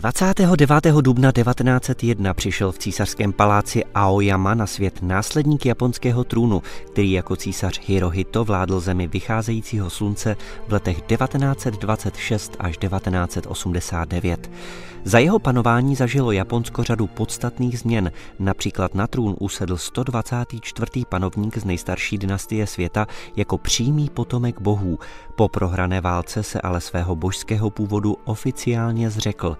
29. dubna 1901 přišel v císařském paláci Aoyama na svět následník japonského trůnu, který jako císař Hirohito vládl zemi vycházejícího slunce v letech 1926 až 1989. Za jeho panování zažilo Japonsko řadu podstatných změn, například na trůn usedl 124. panovník z nejstarší dynastie světa jako přímý potomek bohů. Po prohrané válce se ale svého božského původu oficiálně zřekl.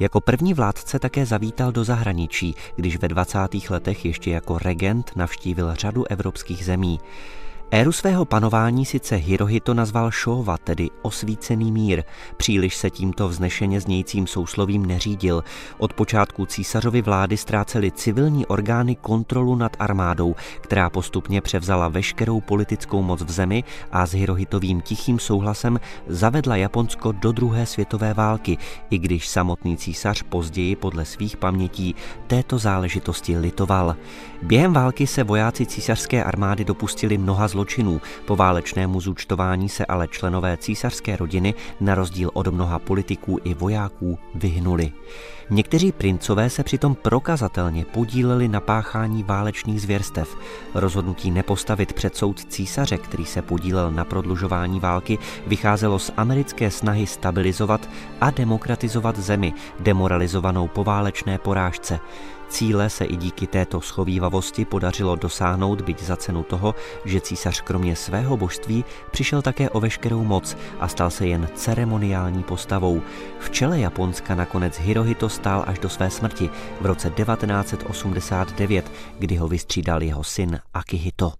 Jako první vládce také zavítal do zahraničí, když ve 20. letech ještě jako regent navštívil řadu evropských zemí. Éru svého panování sice Hirohito nazval Showa, tedy osvícený mír. Příliš se tímto vznešeně znějícím souslovím neřídil. Od počátku císařovy vlády ztrácely civilní orgány kontrolu nad armádou, která postupně převzala veškerou politickou moc v zemi a s Hirohitovým tichým souhlasem zavedla Japonsko do druhé světové války, i když samotný císař později podle svých pamětí této záležitosti litoval. Během války se vojáci císařské armády dopustili mnoha zlo zločinů. Po válečnému zúčtování se ale členové císařské rodiny, na rozdíl od mnoha politiků i vojáků, vyhnuli. Někteří princové se přitom prokazatelně podíleli na páchání válečných zvěrstev. Rozhodnutí nepostavit před soud císaře, který se podílel na prodlužování války, vycházelo z americké snahy stabilizovat a demokratizovat zemi, demoralizovanou po válečné porážce. Cíle se i díky této schovývavosti podařilo dosáhnout, byť za cenu toho, že císař kromě svého božství přišel také o veškerou moc a stal se jen ceremoniální postavou. V čele Japonska nakonec Hirohito stál až do své smrti v roce 1989, kdy ho vystřídal jeho syn Akihito.